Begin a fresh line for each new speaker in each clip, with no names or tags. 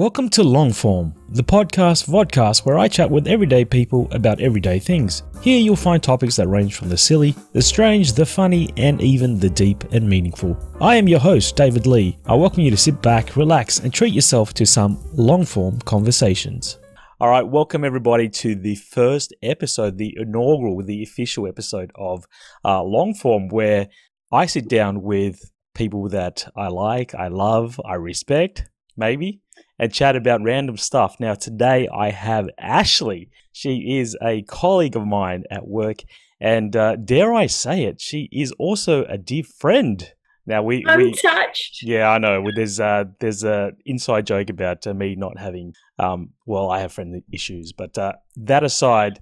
Welcome to Longform, the podcast vodcast where I chat with everyday people about everyday things. Here you'll find topics that range from the silly, the strange, the funny, and even the deep and meaningful. I am your host, David Lee. I welcome you to sit back, relax, and treat yourself to some long-form conversations. All right, welcome everybody to the first episode, the inaugural, the official episode of uh, Longform, where I sit down with people that I like, I love, I respect, maybe, and chat about random stuff. Now, today I have Ashlea. She is a colleague of mine at work, and uh, dare I say it, she is also a dear friend. Now we,
I'm
we
touched.
yeah, I know. There's uh, there's a inside joke about uh, me not having um, well, I have friendly issues, but uh, that aside,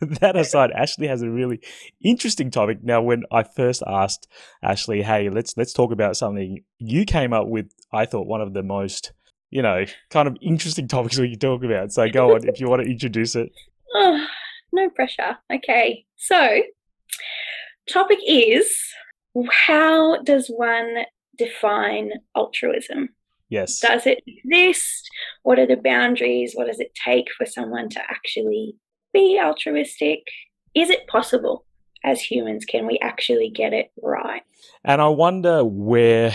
that aside, Ashlea has a really interesting topic. Now, when I first asked Ashlea, "Hey, let's let's talk about something," you came up with, I thought, one of the most you know kind of interesting topics we could talk about. So go on if you want to introduce it.
Oh, no pressure. Okay. So, topic is how does one define altruism?
Yes.
Does it exist? What are the boundaries? What does it take for someone to actually be altruistic? Is it possible as humans? Can we actually get it right?
And I wonder where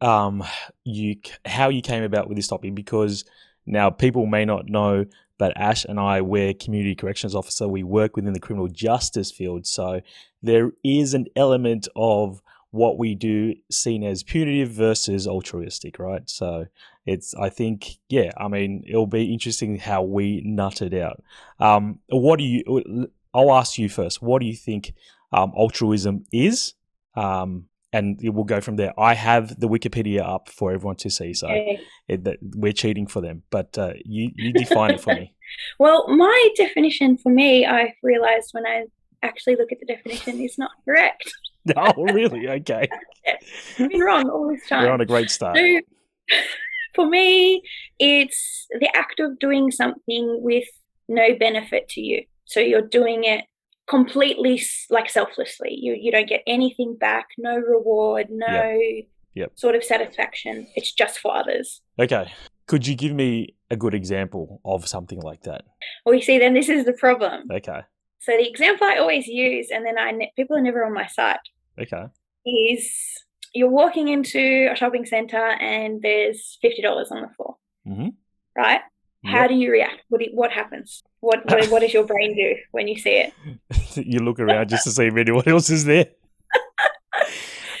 um you how you came about with this topic because now people may not know but Ash and I we're community corrections officer we work within the criminal justice field so there is an element of what we do seen as punitive versus altruistic right so it's I think yeah I mean it'll be interesting how we nut it out um what do you I'll ask you first what do you think um, altruism is um and it will go from there. I have the Wikipedia up for everyone to see, so
Okay.
it, that we're cheating for them. But uh, you you define it for me.
Well, my definition for me, I've realized when I actually look at the definition, is not correct.
Oh, really? Okay,
been wrong all this time.
we're on a great start.
So, for me, it's the act of doing something with no benefit to you. So you're doing it completely like selflessly. You you don't get anything back, no reward, no
Yep.
sort of satisfaction. It's just for others.
Okay, could you give me a good example of something like that?
Well, you see, then this is the problem.
Okay,
So the example I always use, and then I people are never on my side,
okay,
is you're walking into a shopping center and there's fifty dollars on the floor,
hmm
right? How
Yep.
do you react? What do you, what happens? What, what what does your brain do when you see it?
you look around just to see if anyone else is there.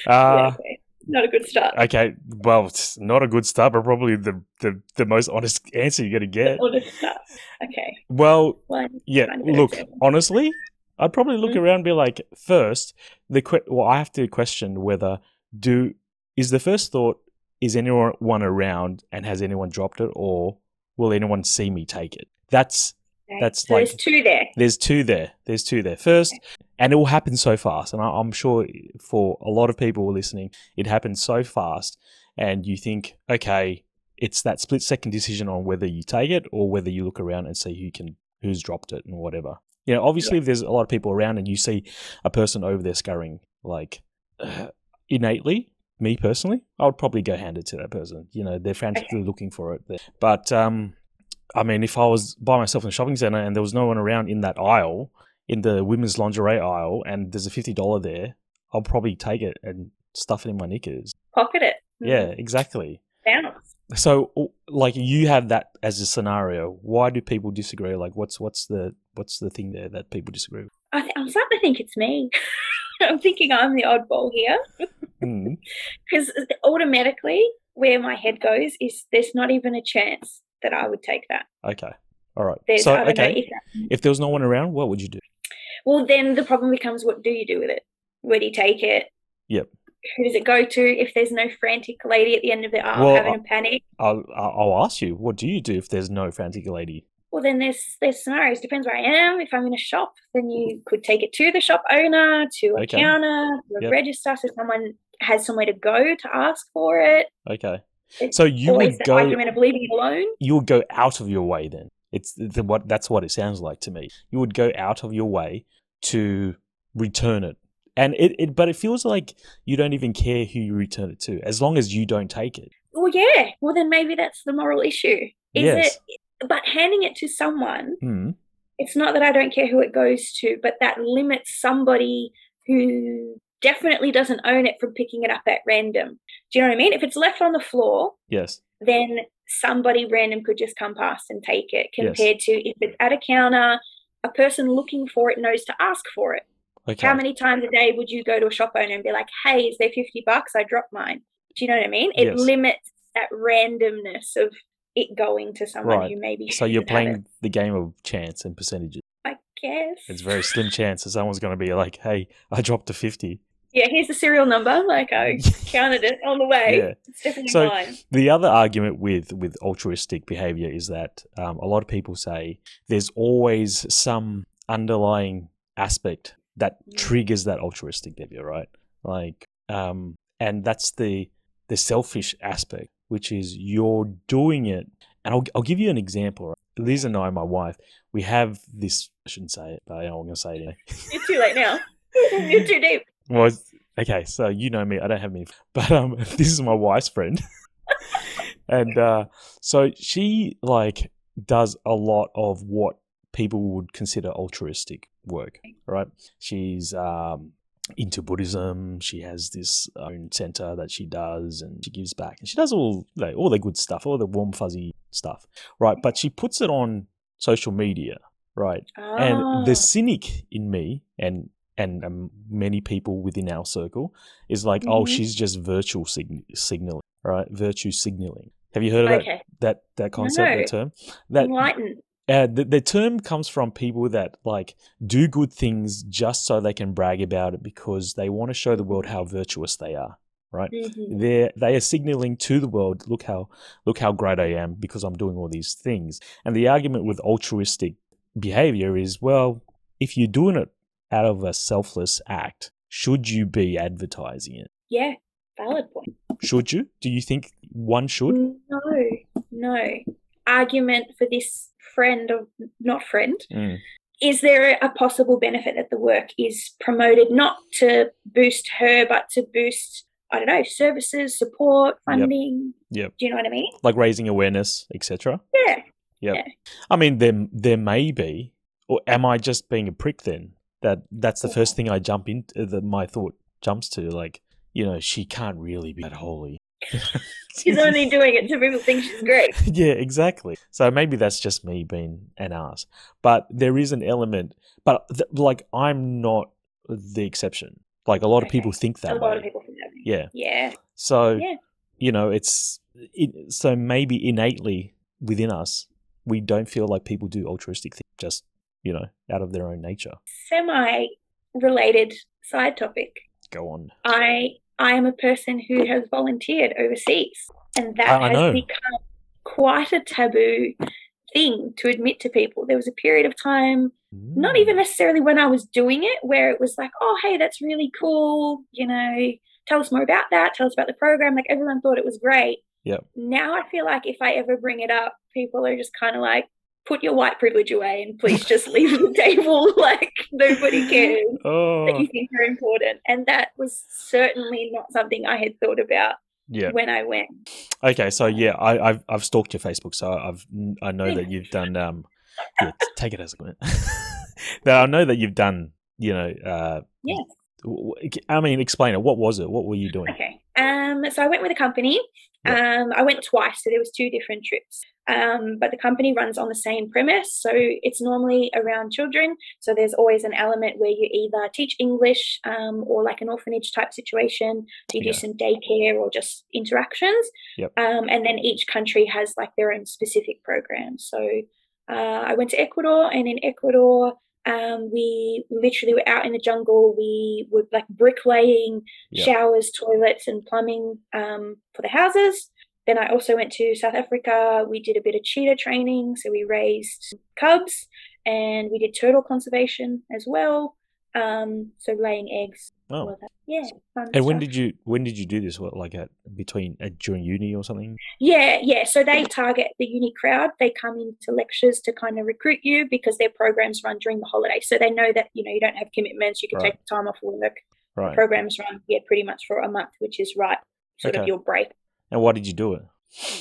Yeah,
Uh,
okay. Not a good start.
okay, well, it's not a good start, but probably the, the, the most honest answer you're going to get.
The start. Okay.
Well,
Well,
Yeah,
Find a better
look, honestly, I'd probably look
Mm.
around and be like, first, the que- well, I have to question whether do is the first thought is anyone around and has anyone dropped it, or will anyone see me take it? That's
okay.
that's
so
like-
there's two there.
there's two there. There's two there. First, and it will happen so fast, and I, I'm sure for a lot of people listening, it happens so fast, and you think, okay, it's that split second decision on whether you take it or whether you look around and see who can who's dropped it and whatever. You know, obviously, if there's a lot of people around and you see a person over there scurrying, like uh, innately, me personally, I would probably go hand it to that person. You know, they're frantically looking for it. But um, I mean, if I was by myself in a shopping center and there was no one around in that aisle, in the women's lingerie aisle, and there's a fifty dollar there, I'll probably take it and stuff it in my knickers.
Pocket it.
Yeah, exactly.
Bounce.
So, like, you have that as a scenario. Why do people disagree? Like, what's what's the what's the thing there that people disagree with?
I th- I'm starting to think it's me. I'm thinking I'm the oddball here
Mm,
because automatically where my head goes is there's not even a chance that I would take that.
okay, all right.
There's
so, okay,
if that
if there was no one around, what would you do?
Well, then the problem becomes what do you do with it? Where do you take it?
Yep.
Who does it go to if there's no frantic lady at the end of the aisle
Well,
having a panic?
I'll I'll ask you. What do you do if there's no frantic lady?
Well, then there's there's scenarios. Depends where I am. If I'm in a shop, then you could take it to the shop owner, to a
Okay.
counter, to a
Yep.
register, so someone has somewhere to go to ask for it.
Okay,
It's
so you would go
argument of leaving it alone.
you would go out of your way then. It's the, what that's what it sounds like to me. You would go out of your way to return it. And it, it but it feels like you don't even care who you return it to as long as you don't take it.
well, yeah. Well, then maybe that's the moral issue. Is
Yes.
it? But handing it to someone,
Hmm.
it's not that I don't care who it goes to, but that limits somebody who definitely doesn't own it from picking it up at random. Do you know what I mean? If it's left on the floor,
Yes.
then somebody random could just come past and take it.
Yes.
Compared to if it's at a counter, a person looking for it knows to ask for it.
Okay.
How many times a day would you go to a shop owner and be like, "Hey, is there fifty bucks? I dropped mine." Do you know what I mean? It
Yes.
limits that randomness of it going to someone
Right.
who maybe.
So you're playing the game of chance and percentages.
I guess.
It's very slim chance that someone's going to be like, "Hey, I dropped a 50."
Yeah, here's the serial number. Like I counted it on the way.
Yeah.
It's definitely
So-
mine.
The other argument with with altruistic behavior is that um, a lot of people say there's always some underlying aspect that
Mm.
triggers that altruistic behavior, right? Like, um, and that's the the selfish aspect, which is you're doing it. And I'll I'll give you an example. Right? Liz and I, my wife, we have this. I shouldn't say it, but I'm going to say it anyway.
You're too late now. You're too deep.
Well, okay, so you know me. I don't have many, but um, this is my wife's friend, and uh, so she like does a lot of what people would consider altruistic work. Right? She's um into Buddhism. She has this own center that she does, and she gives back, and she does all like, all the good stuff, all the warm fuzzy stuff. Right? But she puts it on social media. Right? and
Ah,
the cynic in me and and um, many people within our circle is like oh
Mhm.
she's just virtual sign- signaling right virtue signaling have you heard of that
okay.
that that concept
No.
that term that
Enlighten.
Uh, the, the term comes from people that like do good things just so they can brag about it because they want to show the world how virtuous they are right
Mhm.
they're they are signaling to the world look how look how great i am because i'm doing all these things and the argument with altruistic behavior is well if you're doing it out of a selfless act should you be advertising it
Yeah, valid point.
should you do you think one should
No, no. Argument for this friend of not friend.
Mm,
Is there a possible benefit that the work is promoted not to boost her, but to boost, I don't know, services, support, funding?
Yep.
Do you know what I mean?
like raising awareness etc
Yeah. Yeah.
I mean there there may be or am i just being a prick then that that's the first thing i jump into that my thought jumps to like you know she can't really be that holy
She's only doing it so people think she's great.
yeah, exactly. So maybe that's just me being an ass. But there is an element, but th- like I'm not the exception. Like a lot of people think that.
A lot
way.
of people think that. way.
Yeah.
Yeah.
So
Yeah.
you know, it's it, so maybe innately within us, we don't feel like people do altruistic things just you know out of their own nature.
Semi related side topic.
Go on.
I I am a person who has volunteered overseas, and that
I- I
has
know.
become quite a taboo thing to admit to people. There was a period of time, not
Mm.
even necessarily when I was doing it, where it was like, "Oh, hey, that's really cool," you know. Tell us more about that. Tell us about the program. Like everyone thought it was great.
Yep.
Now I feel like if I ever bring it up, people are just kind of like, "Put your white privilege away and please just leave the table." Like nobody cares that
Oh,
you think are important. And that was certainly not something I had thought about
yeah.
when I went.
Okay, so yeah, I, I've I've stalked your Facebook, so I've I know that you've done um, yeah, take it as a comment. now I know that you've done, you know, uh,
Yes.
w- w- I mean, explain it. What was it? What were you doing?
Okay. Um, so I went with a company. Um, I went twice, so there was two different trips. Um, but the company runs on the same premise, so it's normally around children. So there's always an element where you either teach English um, or like an orphanage type situation. You
Yeah.
do some daycare or just interactions.
Yep.
Um, and then each country has like their own specific program. So uh, I went to Ecuador, and in Ecuador, um, we literally were out in the jungle. We were like bricklaying
Yep.
showers, toilets, and plumbing um, for the houses. Then I also went to South Africa. We did a bit of cheetah training, so we raised cubs, and we did turtle conservation as well. Um, so laying eggs.
Oh.
Yeah.
and when
stuff.
did you when did you do this? What like at between uh, during uni or something?
Yeah, yeah. So they target the uni crowd. They come into lectures to kind of recruit you because their programs run during the holiday. So they know that you know you don't have commitments. You can
Right.
take time off work.
Right.
Programs run yeah pretty much for a month, which is right sort
Okay.
of your break.
And why did you do it?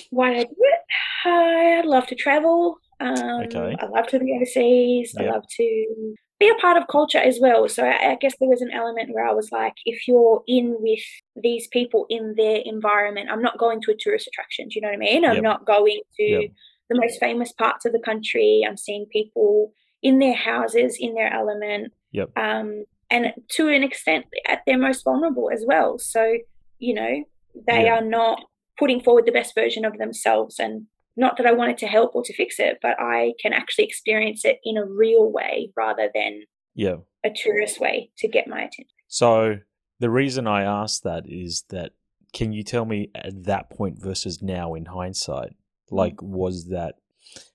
Why did I do it? I love to travel. Um,
Okay.
I love to be overseas. I love to be a part of culture as well. So I, I guess there was an element where I was like, if you're in with these people in their environment, I'm not going to a tourist attraction. Do you know what I mean? I'm
Yep.
not going to
Yep.
the most famous parts of the country. I'm seeing people in their houses, in their element,
Yep.
um, and to an extent at their most vulnerable as well. So, you know, they are not putting forward the best version of themselves. And not that I wanted to help or to fix it, but I can actually experience it in a real way rather than
Yeah.
a tourist way to get my attention.
So the reason I asked that is that can you tell me at that point versus now in hindsight, like mm. was that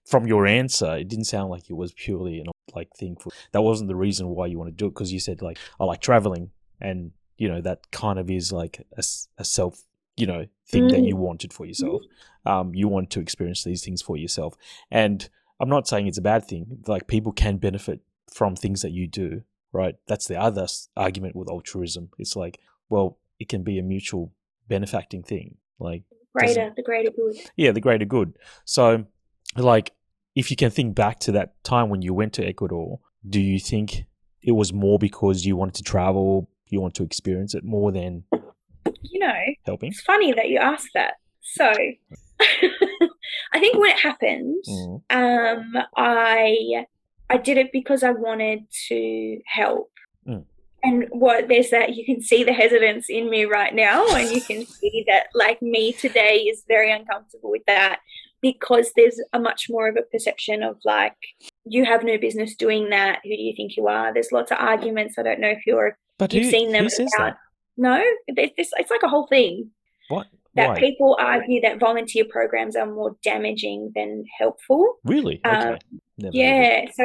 from your answer? It didn't sound like it was purely an like thing for that wasn't the reason why you want to do it because you said like I like traveling and you know that kind of is like a self you know thing that
Mm.
you wanted for yourself. Um, you want to experience these things for yourself, and I'm not saying it's a bad thing. Like people can benefit from things that you do, right? That's the other argument with altruism. It's like, well, it can be a mutual benefacting thing. Like,
Greater, the greater good.
yeah, the greater good. So, like, if you can think back to that time when you went to Ecuador, do you think it was more because you wanted to travel, you want to experience it more than
You know,
helping?
it's funny that you asked that. So, I think when it happened,
Mm.
um, I I did it because I wanted to help.
Mm.
And what there's that you can see the hesitance in me right now, and you can see that like me today is very uncomfortable with that because there's a much more of a perception of like you have no business doing that. Who do you think you are? There's lots of arguments. I don't know if you're
But
you've
who,
seen them
who says
about
that?
No. This. It's like a whole thing
What?
that
Why?
people argue that volunteer programs are more damaging than helpful.
Really?
Um,
Okay.
Yeah, so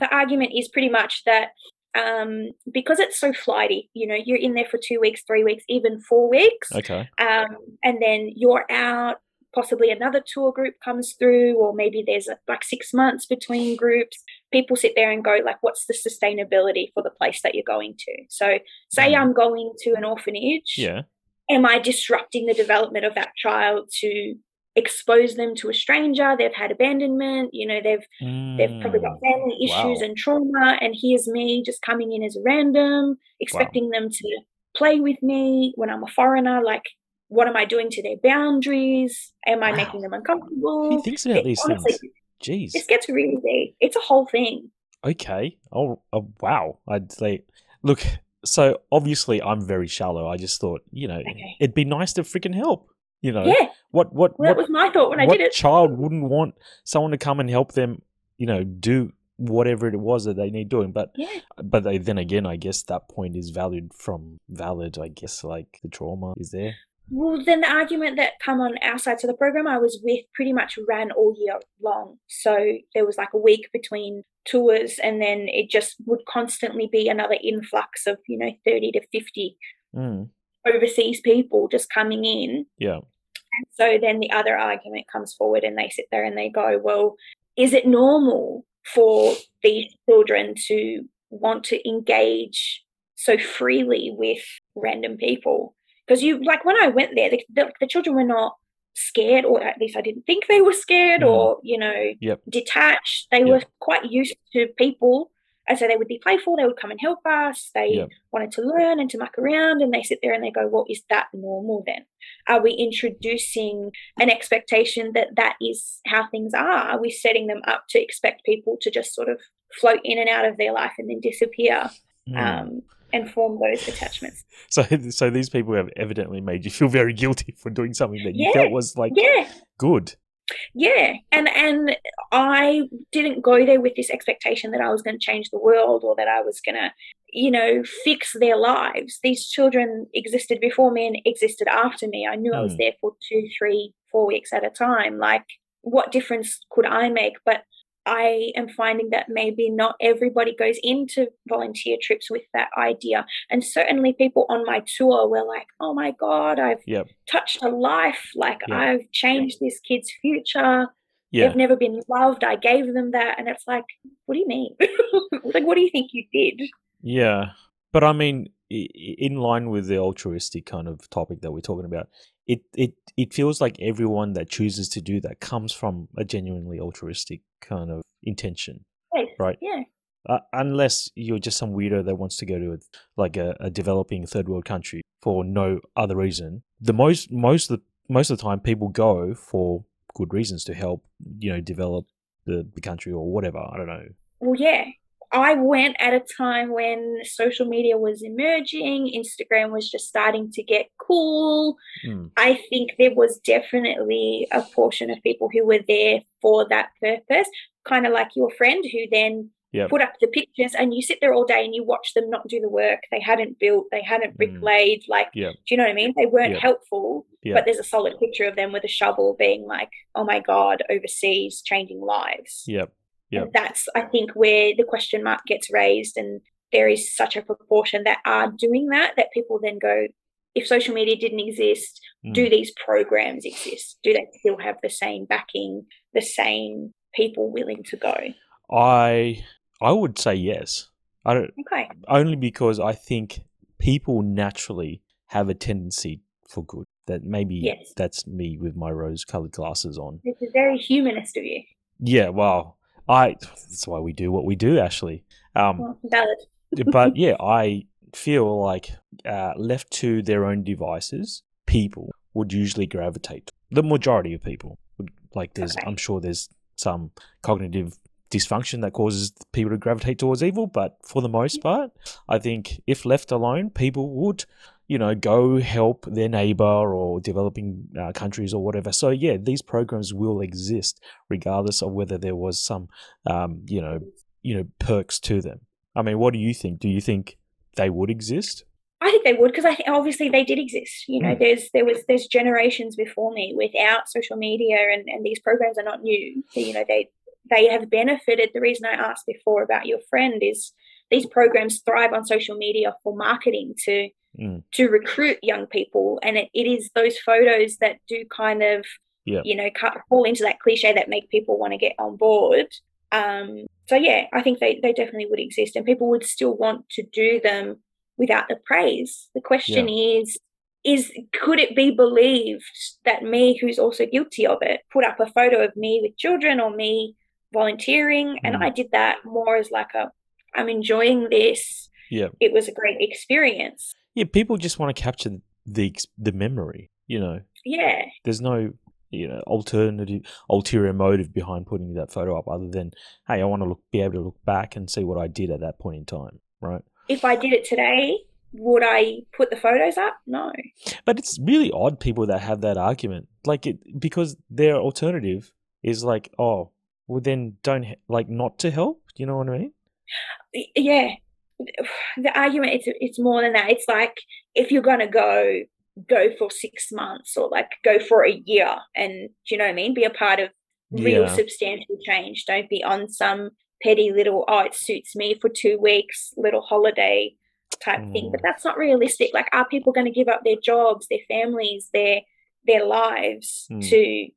the argument is pretty much that um, because it's so flighty, you know, you're in there for two weeks, three weeks, even four weeks,
Okay.
um, and then you're out. Possibly another tour group comes through, or maybe there's like six months between groups. People sit there and go, like, what's the sustainability for the place that you're going to? So, say
Mhm.
I'm going to an orphanage
Yeah.
am I disrupting the development of that child to expose them to a stranger? They've had abandonment, you know, they've they've probably got
Mm.
family issues
Wow.
and trauma, and here's me just coming in as a random, expecting them to play with me when I'm a foreigner. Like, what am I doing to their boundaries? Am I
Wow.
making them uncomfortable?
He thinks about
It-
these
honestly,
things? Jeez.
this gets really deep. It's a whole thing.
Okay. Oh, oh wow. I'd say, look. So obviously, I'm very shallow. I just thought, you know,
Okay.
it'd be nice to freaking help. You know,
Yeah,
what what
well, that
what
was my thought when I did it.
child wouldn't want someone to come and help them? You know, do whatever it was that they need doing. But
Yeah.
but they, then again, I guess that point is valued from valid. I guess like the trauma is there.
Well, then the argument that come on our side, so the program I was with pretty much ran all year long. So there was like a week between tours, and then it just would constantly be another influx of, you know, 30 to 50
Mm,
overseas people just coming in.
yeah.
And so then the other argument comes forward, and they sit there and they go, Well, is it normal for these children to want to engage so freely with random people? Because you, like, when I went there, the, the, the children were not scared, or at least I didn't think they were scared,
Mm.
or, you know,
Yep.
detached. They
Yep.
were quite used to people. And so they would be playful, they would come and help us. They
Yep.
wanted to learn and to muck around, and they sit there and they go, Well, is that normal then? Are we introducing an expectation that that is how things are? Are we setting them up to expect people to just sort of float in and out of their life and then disappear
Mm.
um, and form those attachments?
So, so these people have evidently made you feel very guilty for doing something that you
Yeah,
felt was like
Yeah,
good.
yeah. And and I didn't go there with this expectation that I was going to change the world or that I was going to, you know, fix their lives. These children existed before me and existed after me. I knew I was
Mm.
there for two, three, four weeks at a time. Like, what difference could I make? But I am finding that maybe not everybody goes into volunteer trips with that idea. And certainly people on my tour were like, oh my God, I've
Yep.
touched a life. Like,
Yeah.
I've changed this kid's future.
Yeah.
They've never been loved. I gave them that. And it's like, what do you mean? like, what do you think you did?
Yeah. But I mean, in line with the altruistic kind of topic that we're talking about, it it it feels like everyone that chooses to do that comes from a genuinely altruistic kind of intention,
Yes.
right?
Yeah.
Uh, unless you're just some weirdo that wants to go to a, like a, a developing third world country for no other reason. The most most of the most of the time, people go for good reasons to help you know develop the, the country or whatever. I don't know.
Well, yeah. I went at a time when social media was emerging, Instagram was just starting to get cool.
Mm.
I think there was definitely a portion of people who were there for that purpose, kind of like your friend who then
Yep.
put up the pictures and you sit there all day and you watch them not do the work. They hadn't built, they hadn't
Mm.
bricklayed. Like,
Yep.
do you know what I mean? They weren't
Yep.
helpful, but there's a solid picture of them with a shovel being like, oh my God, overseas, changing lives.
Yep.
That's, I think, where the question mark gets raised. And there is such a proportion that are doing that, that people then go, if social media didn't exist, do
Mm.
these programs exist? Do they still have the same backing, the same people willing to go?
I I would say yes. I don't
Okay.
only because I think people naturally have a tendency for good. That maybe
Yes.
that's me with my rose-colored glasses on.
This is very humanist of you.
Yeah, well, I that's why we do what we do, Ashlea. Um,
Well,
but yeah, I feel like uh, left to their own devices, people would usually gravitate. The majority of people would like. There's,
Okay.
I'm sure there's some cognitive dysfunction that causes people to gravitate towards evil, but for the most part, I think if left alone, people would, you know, go help their neighbor or developing uh, countries or whatever. So yeah, these programs will exist regardless of whether there was some, um, you know, you know, perks to them. I mean, what do you think? Do you think they would exist?
I think they would because I think obviously they did exist. You know,
Mm.
there's there was there's generations before me without social media and, and these programs are not new. So, you know, they they have benefited. The reason I asked before about your friend is these programs thrive on social media for marketing to
Mm.
to recruit young people, and it, it is those photos that do kind of
Yeah.
you know cut, fall into that cliche that make people want to get on board. Um, so yeah, I think they they definitely would exist, and people would still want to do them without the praise. The question is is could it be believed that me who's also guilty of it put up a photo of me with children or me volunteering and
Mm.
I did that more as like a I'm enjoying this.
Yeah.
It was a great experience.
Yeah, people just want to capture the the memory. You know,
Yeah.
there's no you know alternative ulterior motive behind putting that photo up other than hey, I want to look be able to look back and see what I did at that point in time, right?
If I did it today, would I put the photos up? No.
But it's really odd people that have that argument, like it because their alternative is like, oh, well then don't like not to help. You know what I mean?
Yeah the argument it's it's more than that it's like if you're gonna go go for six months or like go for a year and do you know what i mean be a part of real
Yeah.
substantial change don't be on some petty little oh it suits me for two weeks little holiday type thing but
Mm.
that's not realistic like are people going to give up their jobs their families their their lives
Mm.
to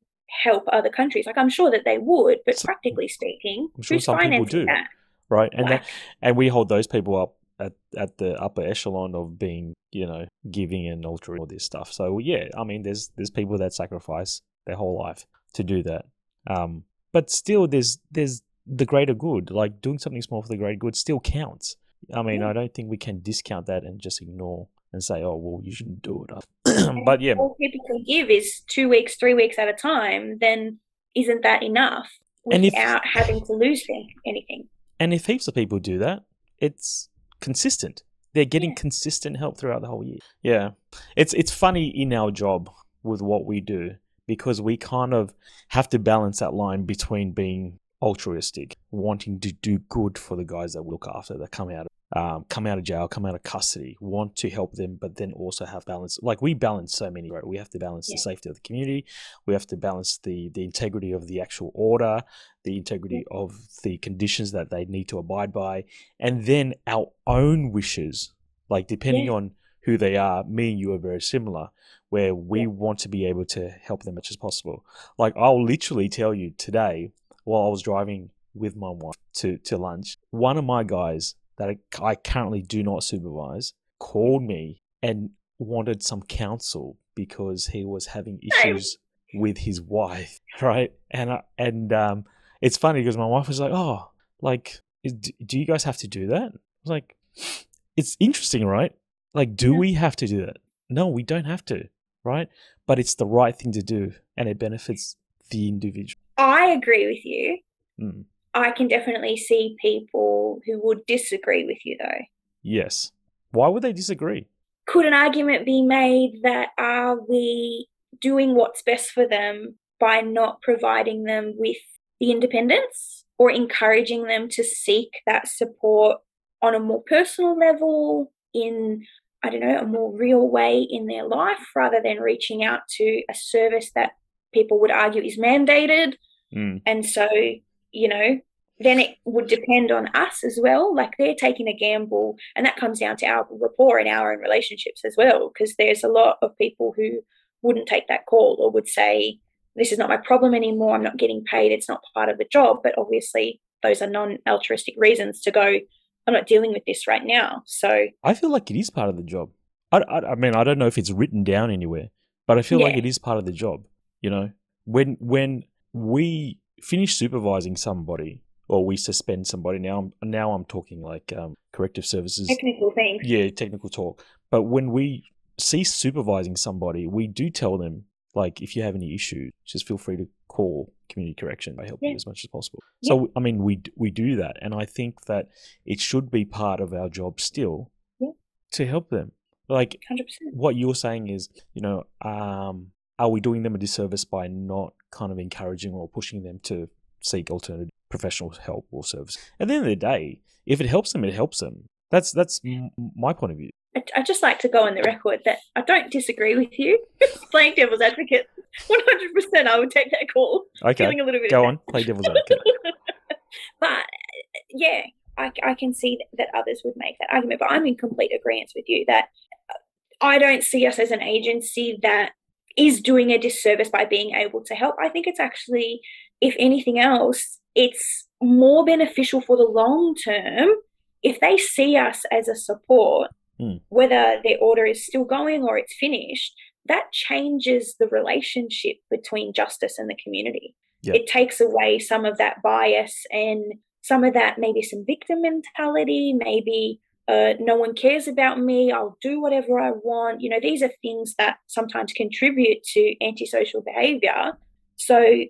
help other countries like i'm sure that they would but
So-
practically speaking
I'm sure
who's
some people
financing
do.
that
right? And that, and we hold those people up at, at the upper echelon of being, you know, giving and altering all this stuff. So yeah, I mean, there's there's people that sacrifice their whole life to do that. Um, but still, there's there's the greater good. Like doing something small for the greater good still counts. I mean,
Yeah.
I don't think we can discount that and just ignore and say, oh well, you shouldn't do it. But yeah,
if all people can give is two weeks, three weeks at a time, then isn't that enough
And if-
without having to lose anything?
And if heaps of people do that, it's consistent. They're getting
Yeah.
consistent help throughout the whole year. Yeah. It's it's funny in our job with what we do because we kind of have to balance that line between being altruistic, wanting to do good for the guys that we look after that come out of um, come out of jail, come out of custody, want to help them, but then also have balance. Like we balance so many, right? We have to balance
Yeah.
the safety of the community. We have to balance the the integrity of the actual order, the integrity of the conditions that they need to abide by, and then our own wishes. Like depending
Yeah.
on who they are, me and you are very similar, where we
Yeah.
want to be able to help them as much as possible. Like I'll literally tell you today, while I was driving with my wife to, to lunch, one of my guys that I, currently do not supervise called me and wanted some counsel because he was having issues with his wife, right? And I, and um, it's funny because my wife was like, "Oh, like, do do you guys have to do that?" I was like, "It's interesting, right? Like, do
Yeah.
we have to do that? No, we don't have to, right? But it's the right thing to do, and it benefits the individual."
I agree with you.
Mm.
I can definitely see people who would disagree with you, though.
Yes. Why would they disagree?
Could an argument be made that are we doing what's best for them by not providing them with the independence or encouraging them to seek that support on a more personal level, in, I don't know, a more real way in their life, rather than reaching out to a service that people would argue is mandated?
Mm.
And so, you know, then it would depend on us as well. Like they're taking a gamble, and that comes down to our rapport and our own relationships as well. Because there's a lot of people who wouldn't take that call or would say, This is not my problem anymore. I'm not getting paid. It's not part of the job. But obviously, those are non altruistic reasons to go, I'm not dealing with this right now. So,
I feel like it is part of the job. I, I, I mean, I don't know if it's written down anywhere, but I feel like it is part of the job. You know, when when we finish supervising somebody or we suspend somebody, now I'm now I'm talking like um, corrective services.
technical things.
Yeah, technical talk. But when we cease supervising somebody, we do tell them like if you have any issues, just feel free to call community correction. I help you
Yeah.
as much as possible.
Yeah.
So I mean, we we do that, and I think that it should be part of our job still
Yeah.
to help them. Like
100%.
what you're saying is, you know, um, are we doing them a disservice by not kind of encouraging or pushing them to seek alternative professional help or service? At the end of the day, if it helps them, it helps them. That's that's my point of view.
I, just like to go on the record that I don't disagree with you. Playing devil's advocate, 100% I would take that call.
Okay,
Feeling a little bit
go on, play devil's advocate.
but yeah, I, I can see that, that others would make that argument. But I'm in complete agreement with you that uh, I don't see us as an agency that is doing a disservice by being able to help. I think it's actually, if anything else, it's more beneficial for the long term if they see us as a support,
Hmm.
whether their order is still going or it's finished. That changes the relationship between justice and the community
Yeah.
it takes away some of that bias and some of that maybe some victim mentality maybe uh, no one cares about me i'll do whatever i want you know these are things that sometimes contribute to antisocial behavior so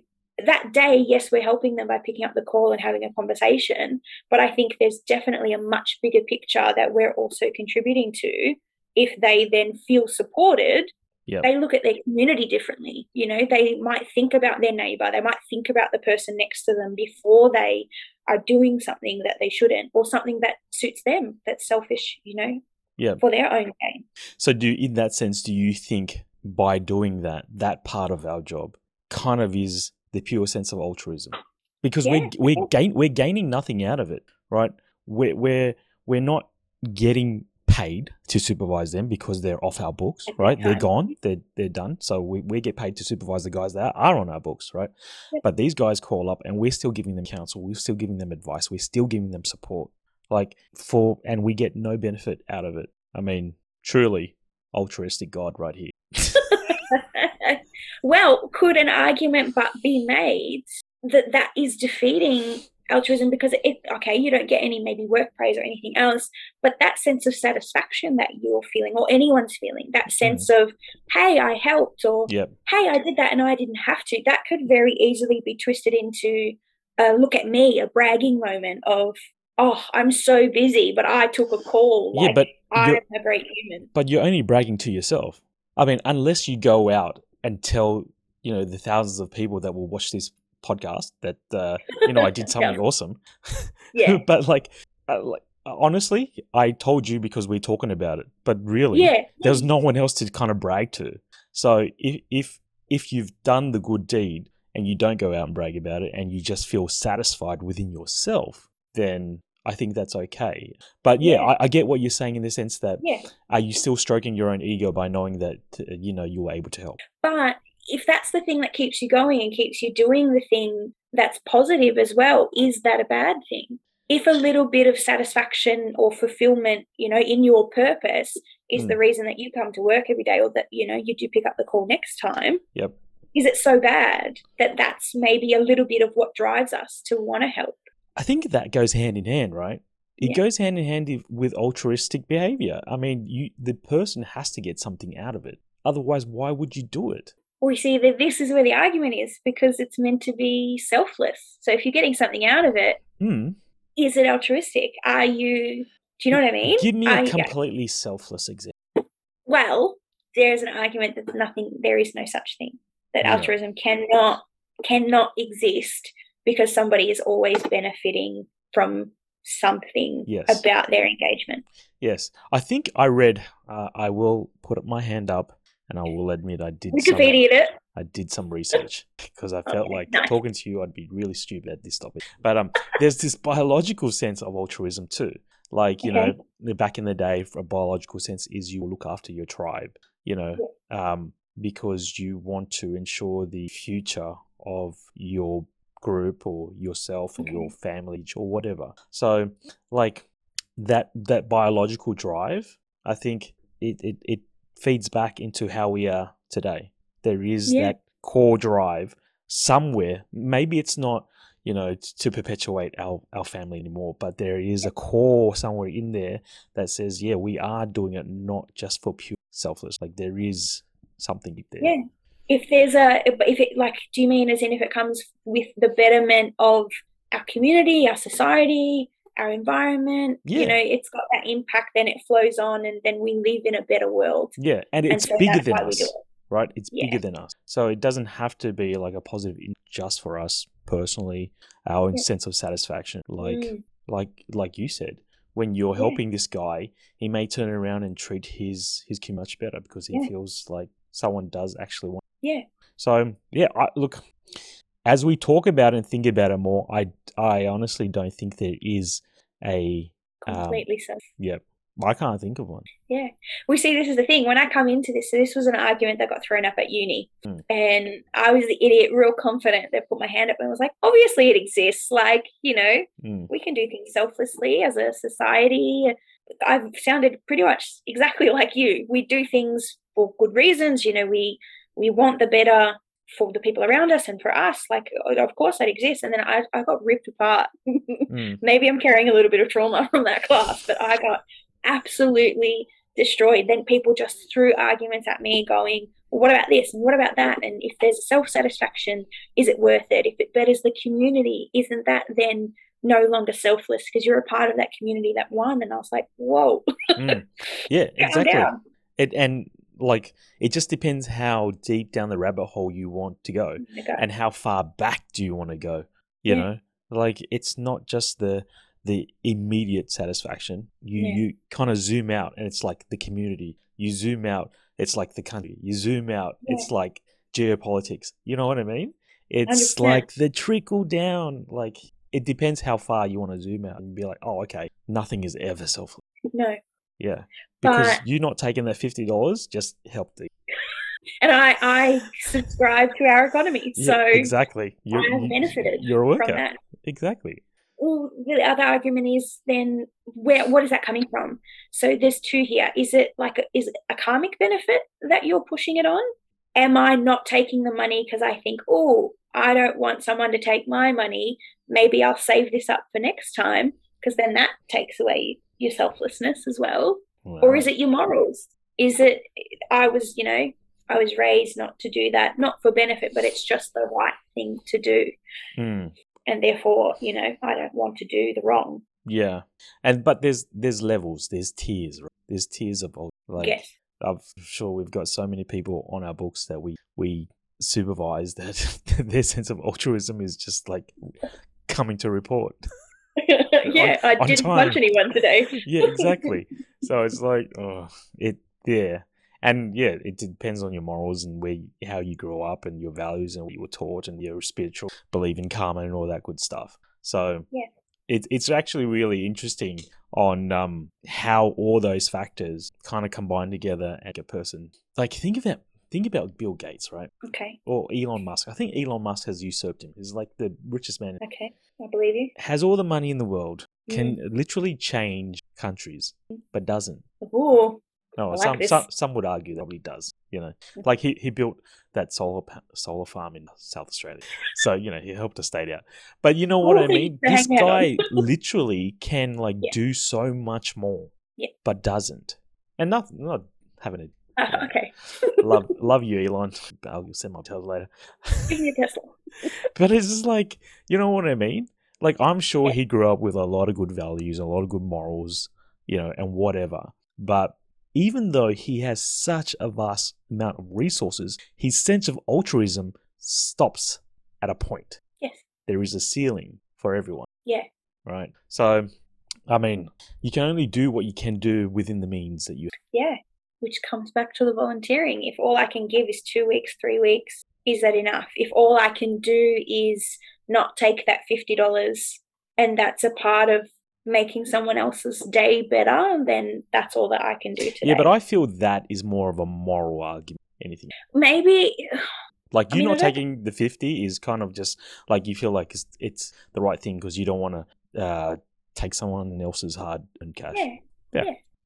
that day yes we're helping them by picking up the call and having a conversation but i think there's definitely a much bigger picture that we're also contributing to if they then feel supported
Yep.
they look at their community differently. You know, they might think about their neighbor, they might think about the person next to them before they are doing something that they shouldn't or something that suits them, that's selfish, you know,
Yeah.
for their own gain.
So, do in that sense, do you think by doing that, that part of our job kind of is the pure sense of altruism? Because
Yeah,
we're we're gain we're gaining nothing out of it, right? We're we're we're not getting paid to supervise them because they're off our books, right? They're gone, they're they're done. So we, we get paid to supervise the guys that are on our books, right?
Yep.
But these guys call up and we're still giving them counsel, we're still giving them advice, we're still giving them support. Like for and we get no benefit out of it. I mean, truly altruistic God right here.
well, could an argument but be made that that is defeating altruism because it okay you don't get any maybe work praise or anything else but that sense of satisfaction that you're feeling or anyone's feeling that sense of hey i helped or
Yep.
hey i did that and i didn't have to that could very easily be twisted into uh, look at me a bragging moment of oh i'm so busy but i took a call
yeah,
like,
but
i'm a great human
but you're only bragging to yourself. I mean, unless you go out and tell you know the thousands of people that will watch this podcast that uh, you know I did something
Yeah.
awesome.
yeah
but like, uh, like honestly, I told you because we're talking about it. But really,
yeah
there's no one else to kind of brag to. So if if if you've done the good deed and you don't go out and brag about it and you just feel satisfied within yourself, then I think that's okay. But yeah,
Yeah.
I, I get what you're saying in the sense that
yeah
are you still stroking your own ego by knowing that uh, you know you were able to help?
But if that's the thing that keeps you going and keeps you doing the thing that's positive as well, is that a bad thing? if a little bit of satisfaction or fulfillment, you know, in your purpose is
Mm.
the reason that you come to work every day or that, you know, you do pick up the call next time,
Yep.
is it so bad that that's maybe a little bit of what drives us to want to help?
I think that goes hand in hand, right? It
Yeah.
goes hand in hand with altruistic behavior. I mean, you the person has to get something out of it. Otherwise, why would you do it?
You see, that this is where the argument is because it's meant to be selfless. So if you're getting something out of it,
Hmm.
is it altruistic? Are you, do you know what I mean?
Give me
Are
a
you-
completely selfless example.
well, there's an argument that nothing, there is no such thing, that altruism cannot cannot exist because somebody is always benefiting from something
Yes.
about their engagement.
Yes, I think I read. Uh, I will put my hand up, and I will admit I did. Some,
Wikipedia it.
I did some research because I felt
Okay,
like
nice.
talking to you, I'd be really stupid at this topic. But um, there's this biological sense of altruism too. Like you
Okay.
know, back in the day, for a biological sense, is you look after your tribe. You know, um, because you want to ensure the future of your group or yourself and your family or whatever. So, like that that biological drive, I think it it, it feeds back into how we are today. There is
Yeah.
that core drive somewhere. Maybe it's not, you know, t- to perpetuate our, our family anymore, but there is a core somewhere in there that says, yeah, we are doing it not just for pure selfless. Like there is something there.
Yeah. If there's a, if it like, do you mean as in if it comes with the betterment of our community, our society, our environment?
Yeah.
You know, it's got that impact, then it flows on, and then we live in a better world.
Yeah, and it's
so
bigger than us.
it.
right? It's
Yeah.
bigger than us. So it doesn't have to be like a positive just for us personally, our
Yeah.
sense of satisfaction. Like
Mm,
like like you said, when you're helping this guy, he may turn around and treat his his kid much better because he feels like someone does actually want.
yeah.
So yeah, I, look, as we talk about it and think about it more, I I honestly don't think there is a um,
Completely so.
yeah. I can't think of one.
Yeah. We see this is the thing. When I come into this, so this was an argument that got thrown up at uni.
Mm.
And I was the idiot, real confident that put my hand up and was like, obviously it exists. Like, you know,
Mm,
we can do things selflessly as a society. I've sounded pretty much exactly like you. We do things for good reasons. You know, we we want the better for the people around us and for us. Like, of course that exists. And then I, I got ripped apart.
mm,
Maybe I'm carrying a little bit of trauma from that class, but I got absolutely destroyed. Then people just threw arguments at me going, well, what about this and what about that? And if there's self satisfaction, is it worth it? If it betters the community, isn't that then no longer selfless because you're a part of that community that won? And I was like, whoa,
mm. Yeah, exactly. It and like it just depends how deep down the rabbit hole you want to go mm,
Okay.
and how far back do you want to go. You
Yeah.
know, like it's not just the the immediate satisfaction. You
Yeah.
you kind of zoom out and it's like the community. You zoom out, it's like the country. You zoom out, it's like geopolitics. You know what I mean? It's
100%.
like the trickle down. Like it depends how far you want to zoom out and be like, oh, okay, nothing is ever selfless.
No.
Yeah. Because
But-
you not taking that fifty dollars just helped the
And I, I subscribe to our economy.
Yeah,
so
exactly.
I have benefited
You're a worker.
from that.
Exactly.
well, the other argument is then where what is that coming from? So there's two here. Is it like a, is it a karmic benefit that you're pushing it on? Am I not taking the money because I think, oh, I don't want someone to take my money. Maybe I'll save this up for next time because then that takes away your selflessness as well. Or is it your morals? Is it I was, you know, I was raised not to do that, not for benefit, but it's just the right thing to do.
Mm,
And therefore, you know, I don't want to do the wrong.
yeah, and but there's there's levels, there's tiers, right? There's tiers of like
yes.
I'm sure we've got so many people on our books that we we supervise that their sense of altruism is just like coming to report.
yeah, I didn't punch anyone today.
yeah, exactly. so it's like, oh, it yeah, and yeah, it depends on your morals and where you, how you grew up and your values and what you were taught and your spiritual belief in karma and all that good stuff. So
Yeah.
it, it's actually really interesting on um, how all those factors kind of combine together and a person. Like think of about think about Bill Gates, right,
Okay,
or Elon Musk. I think Elon Musk has usurped him. He's like the richest man
okay, I believe you.
has all the money in the world, can literally change countries, but doesn't.
Ooh,
No,
like
some,
this.
some some would argue that he does. You know,
Mm.
like he, he built that solar solar farm in South Australia, so you know he helped a state out. But you know what I mean? This
hang out on.
guy literally can like
Yeah.
do so much more,
Yeah.
but doesn't. And not not having a
Okay.
love love you, Elon. I'll send my details later.
Give me a Tesla.
But it's just like, you know what I mean? Like, I'm sure
Yeah.
he grew up with a lot of good values, a lot of good morals, you know, and whatever. But even though he has such a vast amount of resources, his sense of altruism stops at a point.
Yes.
There is a ceiling for everyone,
Yeah.
right? So, I mean, you can only do what you can do within the means that you
Yeah. Which comes back to the volunteering. If all I can give is two weeks, three weeks, is that enough? If all I can do is not take that $50 and that's a part of making someone else's day better, then that's all that I can do today.
Yeah, but I feel that is more of a moral argument. Anything
maybe
like you
mean, I
not
don't-
taking the fifty is kind of just like you feel like it's, it's the right thing because you don't want to uh, take someone else's hard earned cash.
Yeah. Yeah.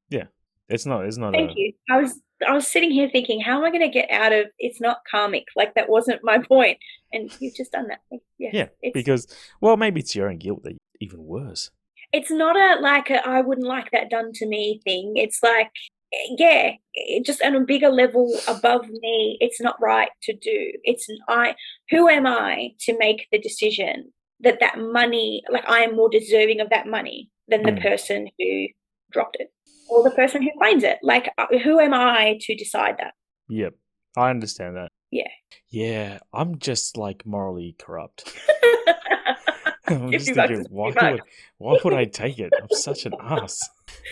Yeah.
It's not. It's not.
Thank
a,
you. I was I was sitting here thinking, how am I going to get out of? It's not karmic. Like that wasn't my point, and you've just done that.
Yeah,
it's,
because well, maybe it's your own guilt that even worse.
it's not a like a I wouldn't like that done to me thing. It's like yeah, it just on a bigger level above me. It's not right to do. It's I. Who am I to make the decision that that money? Like I am more deserving of that money than the
Mm.
person who dropped it or the person who finds it. Like uh, who am I to decide that?
Yep, I understand that.
Yeah.
Yeah, I'm just like morally corrupt. I'm just thinking, why would, why would I take it? I'm such an ass.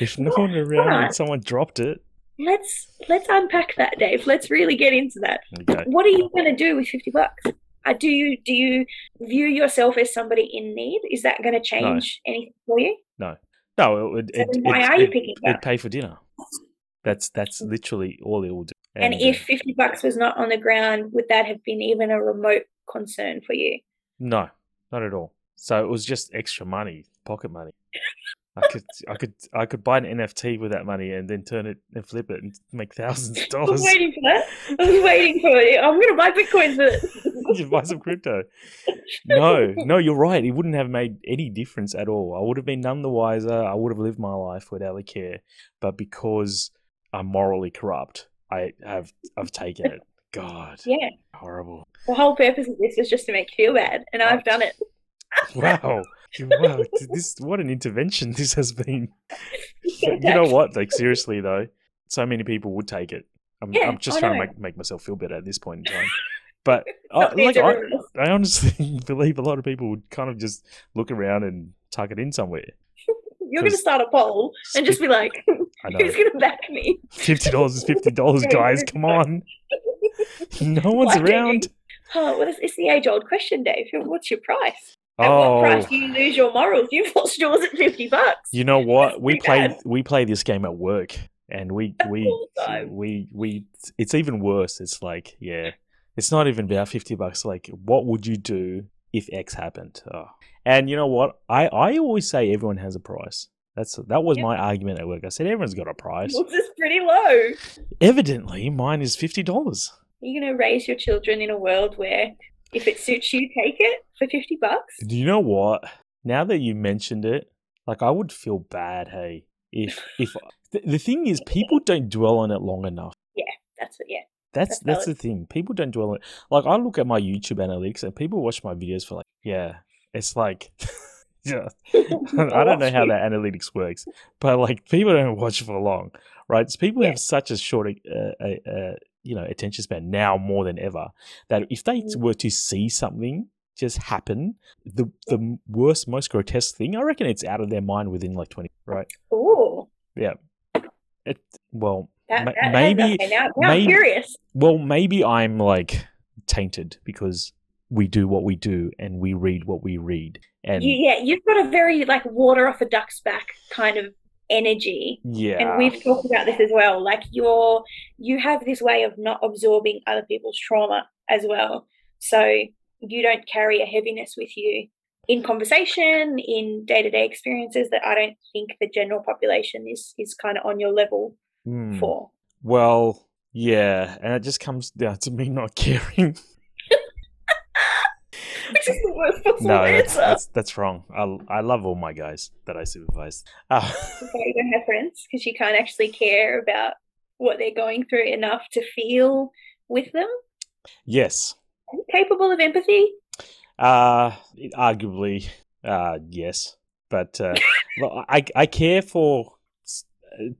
If no one around and someone dropped it,
let's let's unpack that, Dave. Let's really get into that.
okay.
What are you going to do with fifty bucks? Uh, do you do you view yourself as somebody in need? Is that going to change anything for you?
No, it,
So
it,
then why
it,
are you
it,
picking
it'd pay for dinner. That's that's literally all it will do.
And
uh,
if fifty bucks was not on the ground, would that have been even a remote concern for you?
no, not at all. So it was just extra money, pocket money. I could I could I could buy an NFT with that money and then turn it and flip it and make thousands of dollars.
I was
dollars.
waiting for that. I'm waiting for it. I'm going to buy Bitcoin it.
you buy some crypto. No, no, you're right. It wouldn't have made any difference at all. I would have been none the wiser. I would have lived my life without a care. But because I'm morally corrupt, I have I've taken it. God,
Yeah.
horrible.
The whole purpose of this is just to make you feel bad, and I've done it.
Wow, wow. This what an intervention this has been.
Get
you know what? Like seriously though, so many people would take it. I'm,
Yeah,
I'm just
I
trying to make, make myself feel better at this point in time. But I, like I. I honestly believe a lot of people would kind of just look around and tuck it in somewhere.
You're going to start a poll and just be like, who's going to back me?
fifty dollars is fifty dollars, guys. Come on, no one's
Why
around.
Oh, well, it's, it's the age old question, Dave. What's your price? At
Oh,
what price do you lose your morals? You've lost yours at 50 bucks.
you know what? We play
bad.
we play this game at work, and we we we we. It's even worse. It's like yeah, it's not even about fifty bucks. Like, what would you do if X happened? Oh. And you know what? I I always say everyone has a price. That's that was
Yep.
my argument at work. I said everyone's got a price.
Yours is pretty low.
Evidently, mine is fifty dollars.
You're going to raise your children in a world where if it suits you, take it for 50 bucks.
Do you know what? Now that you mentioned it, like I would feel bad. Hey, if if the, the thing is, people don't dwell on it long enough.
Yeah, that's it. yeah.
That's
That's
that's the thing. People don't dwell on it. Like I look at my YouTube analytics, and people watch my videos for like, yeah, it's like, yeah, I don't know how that analytics works, but like people don't watch for long, right? So people
Yeah.
have such a short, uh, uh, uh, you know, attention span now more than ever that if they were to see something just happen, the the worst, most grotesque thing, I reckon it's out of their mind within like twenty, right?
Ooh. Yeah.
It well,
That,
Ma-
that,
maybe-
okay, now, now I'm curious.
well, maybe I'm like tainted because we do what we do and we read what we read, and
You, yeah, you've got a very like water off a duck's back kind of energy.
yeah,
And we've talked about this as well. Like you're you have this way of not absorbing other people's trauma as well. So you don't carry a heaviness with you in conversation, in day to day experiences that I don't think the general population is is kind of on your level
Hmm.
for.
Well, yeah, and it just comes down to me not caring.
Which is the worst possible
no, that's,
answer.
that's that's wrong. I I love all my guys that I supervise. Uh,
you don't have friends because you can't actually care about what they're going through enough to feel with them.
yes,
Are you capable of empathy?
uh, arguably, uh, yes, but uh, well, I I care for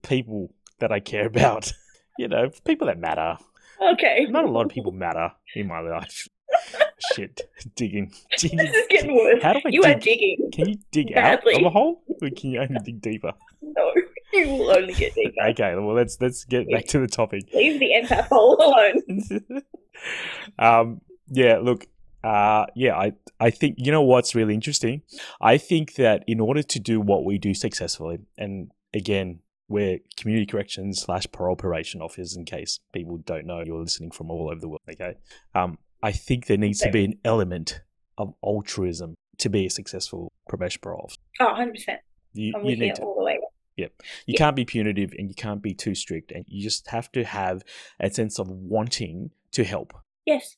people that I care about. You know, people that matter.
Okay.
Not a lot of people matter in my life. Shit, digging, digging.
This is getting worse.
How do I
You are digging.
Can you dig
badly.
out of a hole, or can you only dig deeper?
No, you will only get deeper.
Okay, well let's let's get back to the topic.
Leave the empath hole alone.
um, yeah, look, uh, yeah, I I think you know what's really interesting. I think that in order to do what we do successfully, and again, we're community corrections slash parole operation officers. In case people don't know, you're listening from all over the world. Okay, um, I think there needs to be an element of altruism to be a successful parole officer.
Oh, 100%.
You, you
you
need to
all the way.
you
Yeah.
can't be punitive and you can't be too strict and you just have to have a sense of wanting to help
Yes.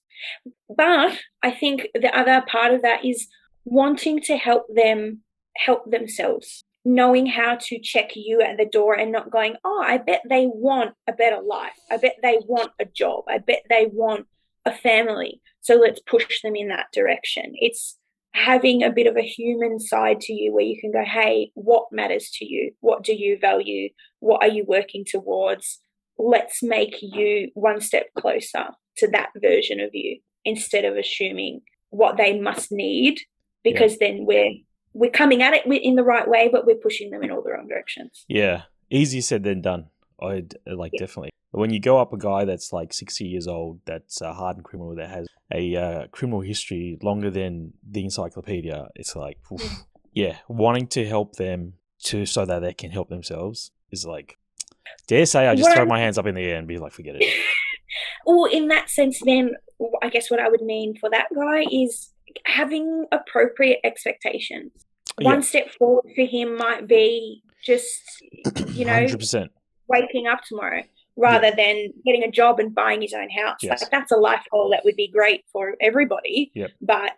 But I think the other part of that is wanting to help them help themselves, knowing how to check you at the door and not going, oh, I bet they want a better life. I bet they want a job. I bet they want a family. So let's push them in that direction. It's having a bit of a human side to you where you can go, hey, what matters to you? What do you value? What are you working towards? Let's make you one step closer to that version of you instead of assuming what they must need because then we're we're coming at it in the right way but we're pushing them in all the wrong directions
yeah easier said than done i'd uh, like
Yeah.
definitely when you go up a guy that's like 60 years old that's a hardened criminal that has a uh, criminal history longer than the encyclopedia it's like oof. Yeah. Wanting to help them to so that they can help themselves is like dare say i just throw my hands up in the air and be like forget it.
Or in that sense then i guess what i would mean for that guy is having appropriate expectations.
Yeah.
one step forward for him might be just you know
100%
waking up tomorrow rather than getting a job and buying his own house.
Yes.
Like that's a life goal that would be great for everybody.
Yep.
But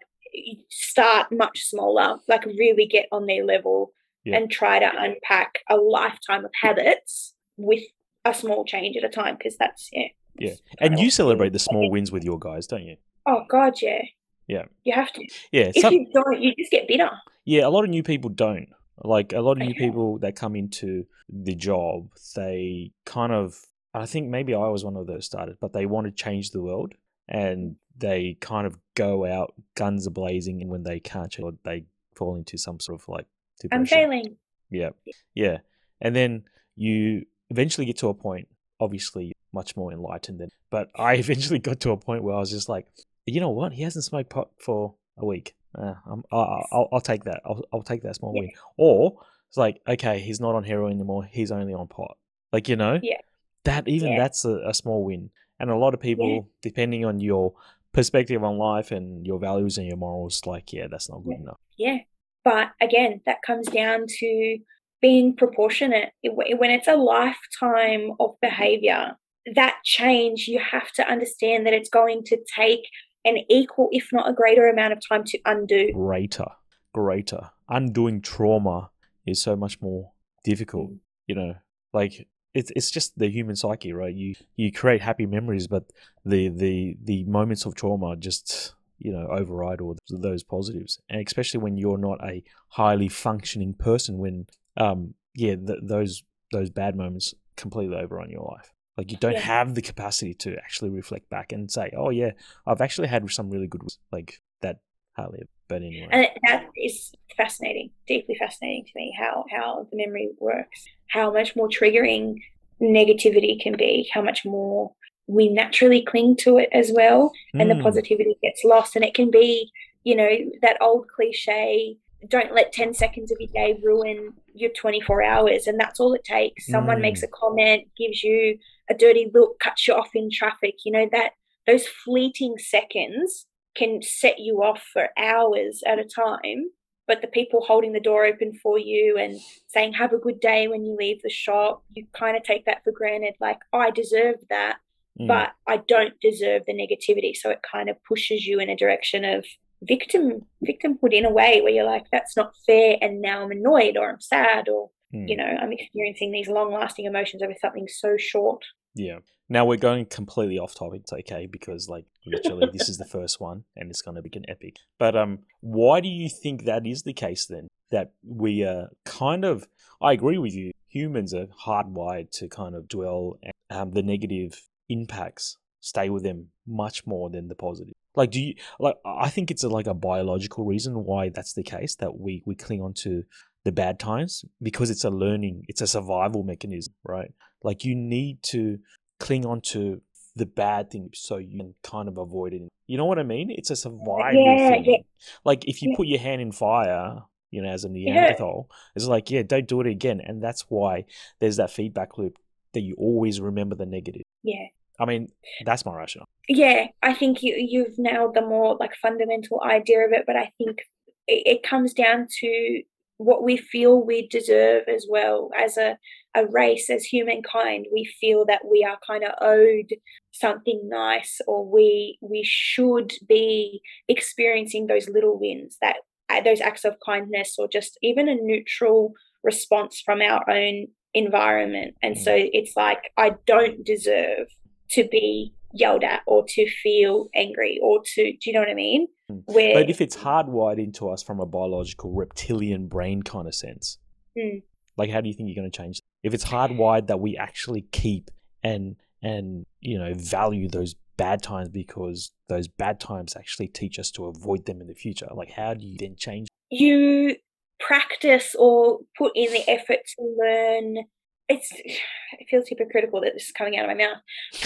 start much smaller, like really get on their level
Yeah.
and try to unpack a lifetime of habits with a small change at a time because that's yeah.
Yeah. and you celebrate the small wins with your guys don't you
Oh god, yeah.
Yeah.
You have to.
yeah
If
some,
you don't, you just get bitter.
Yeah, a lot of new people don't. Like a lot of new people that come into the job, they kind of I think maybe I was one of those started, but they want to change the world and they kind of go out guns a blazing and when they can't they fall into some sort of like
I'm failing.
Yeah. Yeah. And then you eventually get to a point, obviously much more enlightened than but I eventually got to a point where I was just like, you know what? He hasn't smoked pot for a week. Uh, I'm, I'll, I'll, I'll take that. I'll, I'll take that small
Yeah.
win. Or it's like, okay, he's not on heroin anymore. He's only on pot. Like, you know,
Yeah.
That even
Yeah.
that's a, a small win. And a lot of people, depending on your perspective on life and your values and your morals, like, yeah, that's not good enough.
Yeah. But again, that comes down to being proportionate. When it's a lifetime of behavior, that change, you have to understand that it's going to take an equal, if not a greater amount of time to undo.
greater, greater. Undoing trauma is so much more difficult.
Mm.
You know, like it's it's just the human psyche, right? You you create happy memories, but the the the moments of trauma just you know override all those positives, and especially when you're not a highly functioning person. When um yeah, th- those those bad moments completely overrun your life. Like you don't
Yeah.
have the capacity to actually reflect back and say, "Oh yeah, I've actually had some really good like that." Hardly, but anyway.
And that is fascinating, deeply fascinating to me how, how the memory works, how much more triggering negativity can be, how much more we naturally cling to it as well. and the
Mm.
positivity gets lost and it can be you know that old cliche don't let 10 seconds of your day ruin your 24 hours and that's all it takes someone
Mm.
makes a comment gives you a dirty look cuts you off in traffic you know that those fleeting seconds can set you off for hours at a time but the people holding the door open for you and saying have a good day when you leave the shop you kind of take that for granted like oh i deserve that mm. but i don't deserve the negativity so it kind of pushes you in a direction of victim victimhood in a way where you're like that's not fair and now i'm annoyed or i'm sad or mm. you know i'm experiencing these long lasting emotions over something so short
yeah now we're going completely off topic, it's okay, because like literally this is the first one and it's gonna be an epic. But um why do you think that is the case then? That we are kind of I agree with you, humans are hardwired to kind of dwell and um, the negative impacts stay with them much more than the positive. Like do you like I think it's a, like a biological reason why that's the case, that we, we cling on to the bad times because it's a learning, it's a survival mechanism, right? Like you need to cling on to the bad thing so you can kind of avoid it. You know what I mean? It's a survival yeah, thing. Yeah. Like if you put your hand in fire, you know, as a Neanderthal, it's like, yeah, don't do it again. And that's why there's that feedback loop that you always remember the negative.
Yeah.
I mean, that's my rationale.
Yeah, I think you you've nailed the more like fundamental idea of it, but I think it, it comes down to what we feel we deserve as well as a, a race, as humankind. We feel that we are kind of owed something nice, or we we should be experiencing those little wins, that uh, those acts of kindness, or just even a neutral response from our own environment. And so mm. it's like I don't deserve to be yelled at or to feel angry or to do you know what I mean?
Mm. Where But if it's hardwired into us from a biological reptilian brain kind of sense,
mm.
like how do you think you're going to change? If it's hardwired that we actually keep and and you know value those bad times because those bad times actually teach us to avoid them in the future. Like how do you then change?
You practice or put in the effort to learn it's it feels hypocritical that this is coming out of my mouth.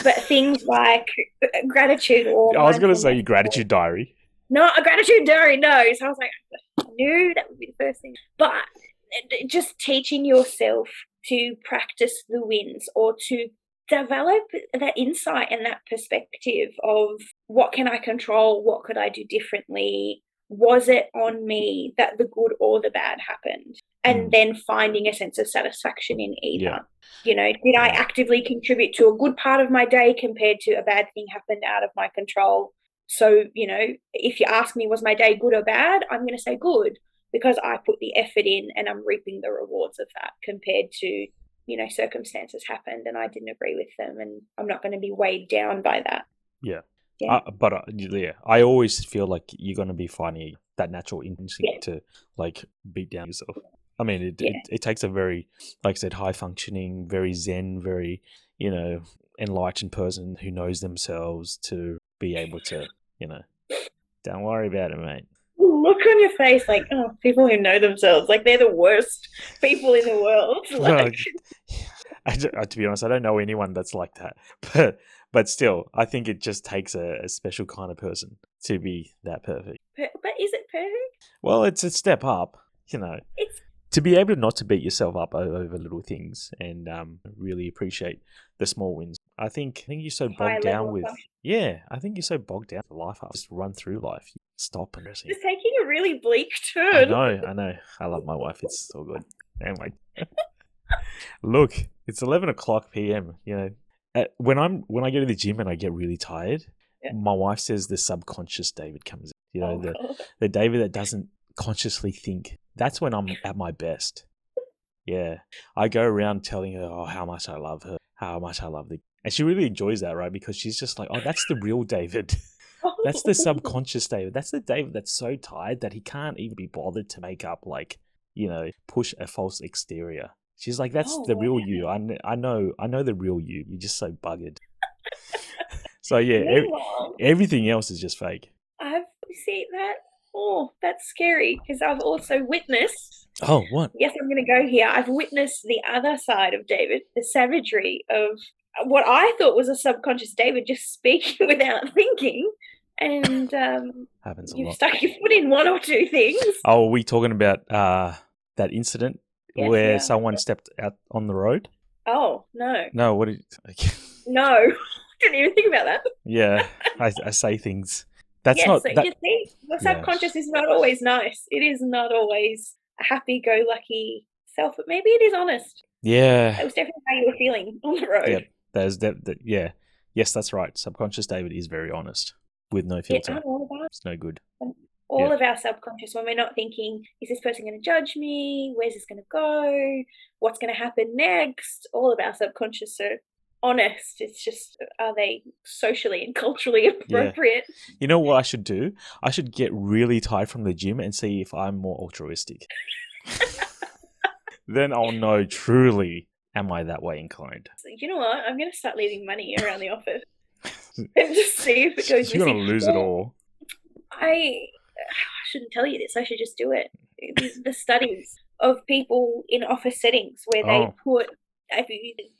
But things like gratitude or
I was going to say your gratitude diary.
Not a gratitude diary, no. So I was like, I knew that would be the first thing. But just teaching yourself to practice the wins or to develop that insight and that perspective of what can I control, what could I do differently, was it on me that the good or the bad happened and mm. then finding a sense of satisfaction in either yeah. you know did i actively contribute to a good part of my day compared to a bad thing happened out of my control so you know if you ask me was my day good or bad i'm going to say good because i put the effort in and i'm reaping the rewards of that compared to you know circumstances happened and i didn't agree with them and i'm not going to be weighed down by that
yeah yeah. Uh, but uh, yeah, I always feel like you're gonna be finding that natural instinct yeah. to like beat down yourself. I mean, it, yeah. it, it takes a very, like I said, high functioning, very zen, very you know enlightened person who knows themselves to be able to you know, don't worry about it, mate.
Look on your face, like oh, people who know themselves, like they're the worst people in the world. Like...
I, to be honest, I don't know anyone that's like that, but but still, I think it just takes a, a special kind of person to be that perfect.
But, but is it perfect?
Well, it's a step up, you know.
It's
to be able not to beat yourself up over little things and um, really appreciate the small wins. I think I think you're so bogged down with yeah. I think you're so bogged down with life. I Just run through life. Stop and just.
It's taking a really bleak turn. I
know. I know. I love my wife. It's so good. Anyway, look, it's eleven o'clock p.m. You know, uh, when I'm when I go to the gym and I get really tired, yeah. my wife says the subconscious David comes. In. You know, oh, the the David that doesn't consciously think. That's when I'm at my best. Yeah, I go around telling her oh how much I love her, how much I love the, and she really enjoys that, right? Because she's just like, oh, that's the real David. that's the oh. subconscious David. That's the David that's so tired that he can't even be bothered to make up like you know push a false exterior. She's like, that's oh, the real wow. you. Oh. I, I know, I know the real you. You're just so buggered. so yeah, ev- everything else is just fake.
I've seen that. Oh, that's scary because I've also witnessed.
Oh, what?
Yes, I'm going to go here. I've witnessed the other side of David, the savagery of what I thought was a subconscious David just speaking without thinking. And um,
happens a
you've
lot.
stuck your foot in one or two things.
Oh, are we talking about uh, that incident yes, where yeah. someone stepped out on the road?
Oh no.
No, what did
you... No. Didn't even think about that.
yeah. I, I say things That's
yes,
not
so
that,
you see, the
Yeah.
subconscious is not always nice. It is not always a happy-go-lucky self, but maybe it is honest.
Yeah, it
was definitely how you were feeling on the road.
Yep. There's that, that yeah. Yes, that's right. Subconscious David is very honest with no filter.
I'm all about
It's no good.
all
Yeah.
of our subconscious when we're not thinking, is this person going to judge me? Where's this going to go? What's going to happen next? All of our subconscious are honest. It's just, are they socially and culturally appropriate?
You know what I should do? I should get really tired from the gym and see if I'm more altruistic. then I'll know truly am I that way inclined.
You know what? I'm going to start leaving money around the office and just see if it goes
You're gonna
missing.
lose it all.
I, I shouldn't tell you this. I should just do it. These- The studies of people in office settings where they
Oh.
put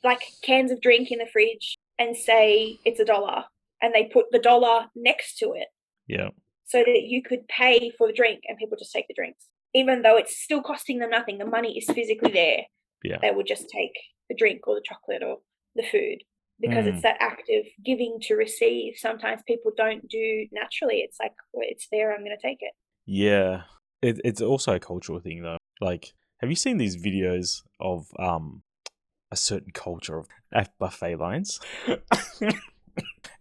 like cans of drink in the fridge and say it's a dollar, and they put the dollar next to it
Yeah.
so that you could pay for the drink and people just take the drinks, even though it's still costing them nothing. The money is physically there.
Yeah.
They would just take the drink or the chocolate or the food because
Mm.
it's that act of giving to receive. Sometimes people don't do naturally. It's like well, it's there. I'm going to take it.
Yeah. It, it's also a cultural thing though. Like, have you seen these videos of um a certain culture of buffet lines?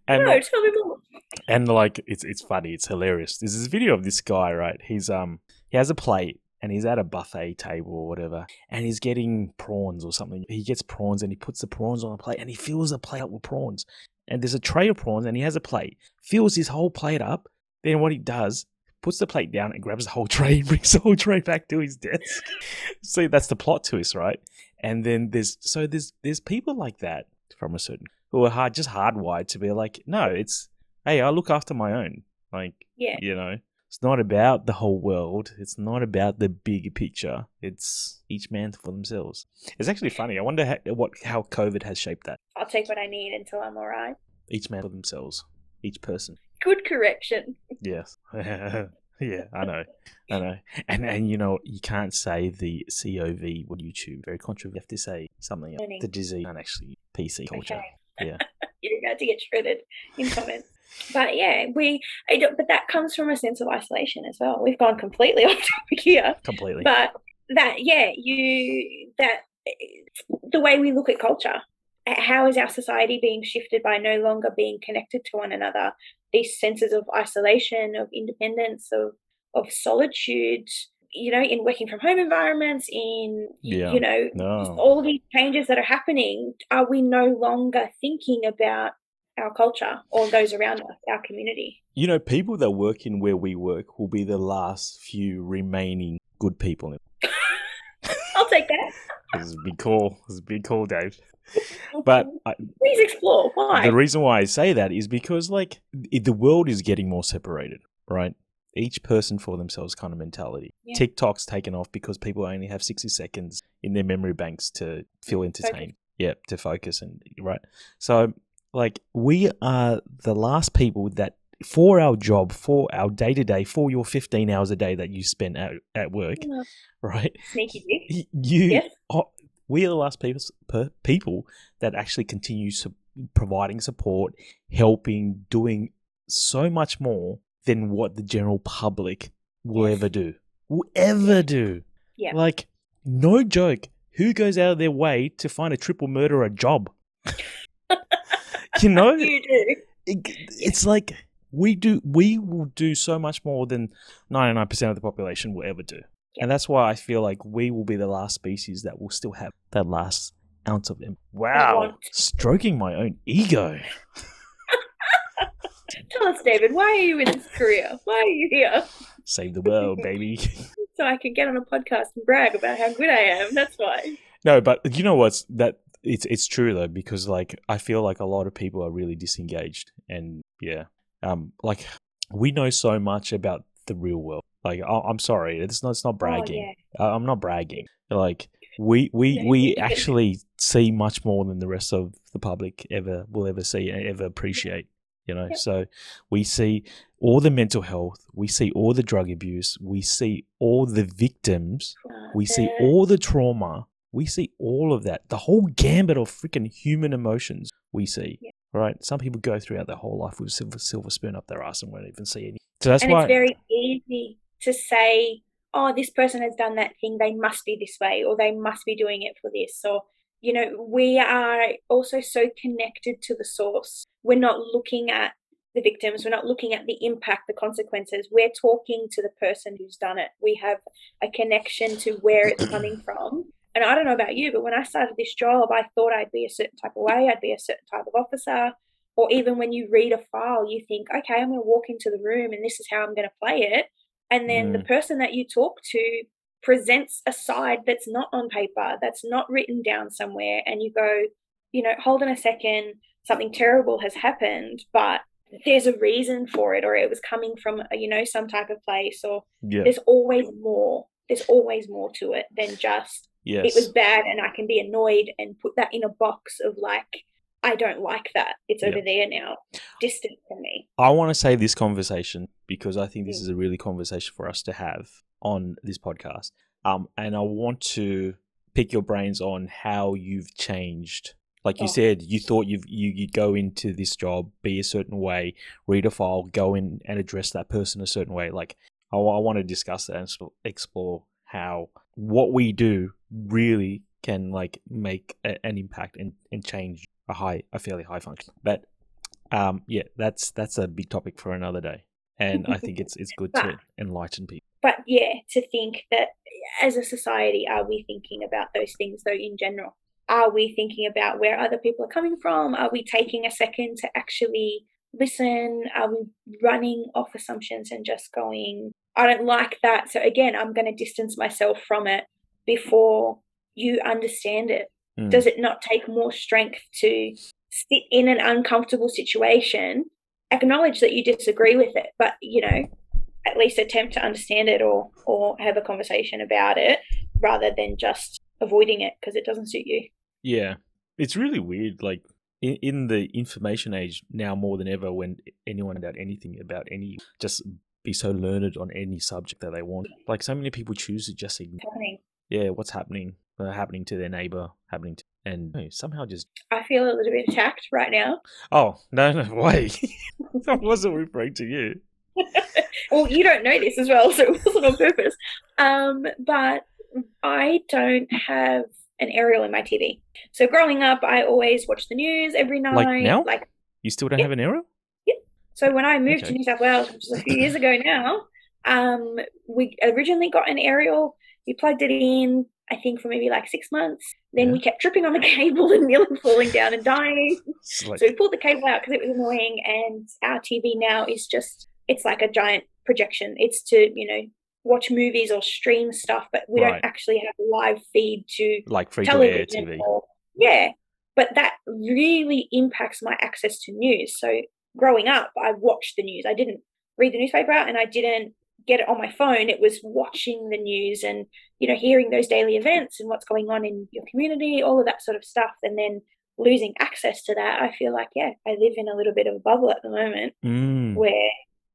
and
no,
like-
tell me more.
and like it's it's funny, it's hilarious. There's this video of this guy, right? He's um he has a plate and he's at a buffet table or whatever, and he's getting prawns or something. He gets prawns and he puts the prawns on a plate and he fills the plate up with prawns. And there's a tray of prawns and he has a plate, fills his whole plate up. Then what he does, puts the plate down and grabs the whole tray and brings the whole tray back to his desk. See, that's the plot twist, right? And then there's so there's there's people like that from a certain who are hard just hardwired to be like, no, it's hey, I look after my own. Like,
Yeah.
you know, it's not about the whole world. It's not about the big picture. It's each man for themselves. It's actually funny. I wonder how, what how COVID has shaped that.
I'll take what I need until I'm all right.
Each man for themselves. Each person.
Good correction.
Yes. yeah, I know. I know. And and you know, you can't say the COV on YouTube. Very controversial. You have to say something.
Learning.
The disease and actually PC culture.
Okay.
Yeah.
You're about to get shredded in comments. But yeah, we. But that comes from a sense of isolation as well. We've gone completely off topic here.
Completely.
But that, yeah, you that the way we look at culture. How is our society being shifted by no longer being connected to one another? These senses of isolation, of independence, of of solitude. You know, in working from home environments, in
Yeah.
you know,
no.
all these changes that are happening, are we no longer thinking about our culture or those around us, our community?
You know, people that work in where we work will be the last few remaining good people.
I'll take that.
This is a big call. This is a big call, Dave. But I,
please explore why.
the reason why I say that is because, like, the world is getting more separated, right? Each person for themselves kind of mentality.
Yeah.
TikTok's taken off because people only have 60 seconds in their memory banks to feel entertained. Yeah, to focus and, right? So, like, we are the last people that, for our job, for our day to day, for your 15 hours a day that you spend at, at work,
Yeah.
right?
Sneaky dick.
You,
Yes.
are, we are the last people, per, people that actually continue su- providing support, helping, doing so much more than what the general public will
Yes.
ever do. Will ever do.
Yeah.
Like, no joke. Who goes out of their way to find a triple murderer job? You know,
You do.
it, it's like we do we will do so much more than 99% of the population will ever do
Yeah.
and that's why i feel like we will be the last species that will still have that last ounce of em- wow stroking my own ego
Tell us, David, why are you in this career? Why are you here?
save the world baby
So I can get on a podcast and brag about how good I am. That's why.
no but you know what's that it's it's true though because like i feel like a lot of people are really disengaged and yeah um like we know so much about the real world like I, i'm sorry it's not it's not bragging
Oh,
Uh, I'm not bragging. Like we we we actually see much more than the rest of the public ever will ever see and ever appreciate. You know,
Yep.
so we see all the mental health, we see all the drug abuse, we see all the victims, we see all the trauma, we see all of that, the whole gambit of freaking human emotions we see,
Yeah.
right? Some people go throughout their whole life with a silver, silver spoon up their ass and won't even see any. So that's
and
why.
it's very easy to say, oh, this person has done that thing, they must be this way, or they must be doing it for this. Or, you know, we are also so connected to the source. We're not looking at the victims, we're not looking at the impact, the consequences. We're talking to the person who's done it. We have a connection to where it's coming from. And I don't know about you, but when I started this job, I thought I'd be a certain type of way, I'd be a certain type of officer. Or even when you read a file, you think, okay, I'm going to walk into the room and this is how I'm going to play it. And then mm. the person that you talk to presents a side that's not on paper, that's not written down somewhere. And you go, you know, hold on a second, something terrible has happened, but there's a reason for it, or it was coming from, you know, some type of place, or yeah. there's always more. There's always more to it than just yes. it was bad and I can be annoyed and put that in a box of like, I don't like that. It's over there now, distant from me.
I want to say this conversation because I think this is a really conversation for us to have on this podcast. Um, and I want to pick your brains on how you've changed. Like you oh. said, you thought you've, you you'd go into this job, be a certain way, read a file, go in and address that person a certain way. Like I, I want to discuss that and explore how what we do really can like make a, an impact and, and change a high a fairly high function. But um, yeah, that's that's a big topic for another day, and I think it's it's good but, to enlighten people.
But yeah, to think that as a society, are we thinking about those things though? In general, are we thinking about where other people are coming from? Are we taking a second to actually listen? Are we running off assumptions and just going, I don't like that. So again, I'm going to distance myself from it before you understand it. Mm. Does it not take more strength to sit in an uncomfortable situation, acknowledge that you disagree with it, but you know, at least attempt to understand it or or have a conversation about it rather than just avoiding it because it doesn't suit you.
Yeah. It's really weird like in, in the information age now more than ever when anyone about anything about any just be so learned on any subject that they want. Like so many people choose to just ignore. Yeah, what's happening? Uh, happening to their neighbor, happening to, and somehow just.
I feel a little bit attacked right now.
Oh no no way! I wasn't referring to you.
well, you don't know this as well, so it wasn't on purpose. Um, but I don't have an aerial in my TV. So growing up, I always watched the news every night.
Like now? Like you still don't yeah. have an aerial?
So when I moved okay. to New South Wales, which is a few years ago now, um, we originally got an aerial. We plugged it in, I think, for maybe like six months. Then yeah. we kept tripping on the cable and nearly falling down and dying. Like... So we pulled the cable out because it was annoying. And our TV now is just, it's like a giant projection. It's to, you know, watch movies or stream stuff, but we right. don't actually have a live feed to
like free television to air TV.
Or, yeah. But that really impacts my access to news. So growing up, I watched the news. I didn't read the newspaper and I didn't get it on my phone. It was watching the news and, you know, hearing those daily events and what's going on in your community, all of that sort of stuff. And then losing access to that, I feel like, yeah, I live in a little bit of a bubble at the moment
mm.
where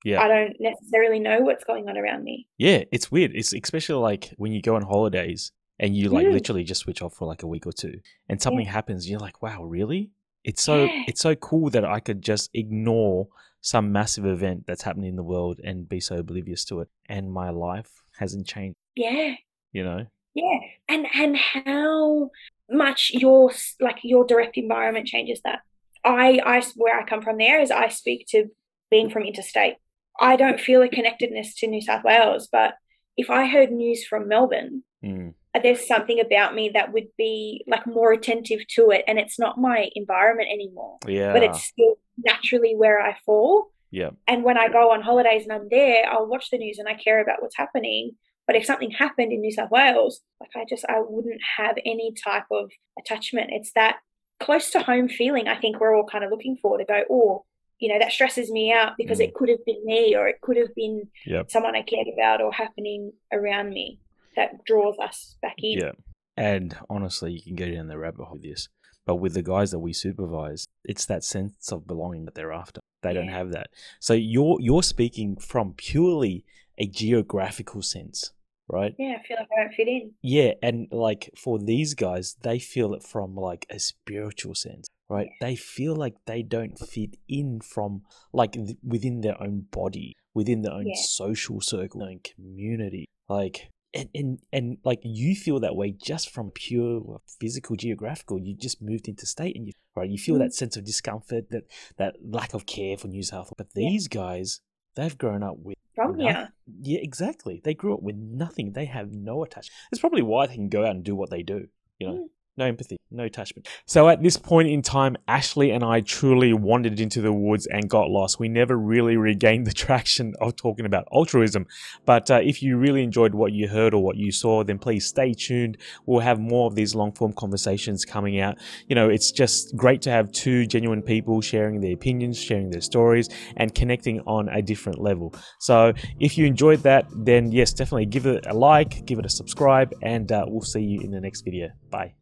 yeah. I don't necessarily know what's going on around me.
Yeah, it's weird. It's especially like when you go on holidays and you like mm. literally just switch off for like a week or two and something yeah. happens, you're like, wow, really? It's so yeah. it's so cool that I could just ignore some massive event that's happening in the world and be so oblivious to it, and my life hasn't changed.
Yeah,
you know.
Yeah, and and how much your like your direct environment changes that. I I where I come from there is I speak to being from interstate. I don't feel a connectedness to New South Wales, but if I heard news from Melbourne,
mm
there's something about me that would be like more attentive to it and it's not my environment anymore
yeah
but it's still naturally where i fall.
Yeah
and when i go on holidays and i'm there i'll watch the news and i care about what's happening but if something happened in new south wales like i just i wouldn't have any type of attachment. It's that close to home feeling i think we're all kind of looking for to go oh you know that stresses me out because mm. it could have been me or it could have been
yep.
someone i cared about or happening around me that draws us back in.
Yeah. And honestly, you can go down the rabbit hole with this. But with the guys that we supervise, it's that sense of belonging that they're after. They yeah. don't have that. So you're you're speaking from purely a geographical sense, right?
Yeah, I feel like I don't fit in.
Yeah, and like for these guys, they feel it from like a spiritual sense, right?
Yeah.
They feel like they don't fit in from like th- within their own body, within their own
Yeah.
social circle, their own community. Like and, and and like you feel that way just from pure physical geographical you just moved into state and you right you feel
Mm.
that sense of discomfort that that lack of care for new south Wales. but
Yeah.
these guys they've grown up with
From
noth-
here.
yeah exactly they grew up with nothing they have no attachment it's probably why they can go out and do what they do you know
Mm.
No empathy, no attachment. So at this point in time, Ashlea and I truly wandered into the woods and got lost. We never really regained the traction of talking about altruism. But uh, if you really enjoyed what you heard or what you saw, then please stay tuned. We'll have more of these long form conversations coming out. You know, it's just great to have two genuine people sharing their opinions, sharing their stories, and connecting on a different level. So if you enjoyed that, then yes, definitely give it a like, give it a subscribe, and uh, we'll see you in the next video. Bye.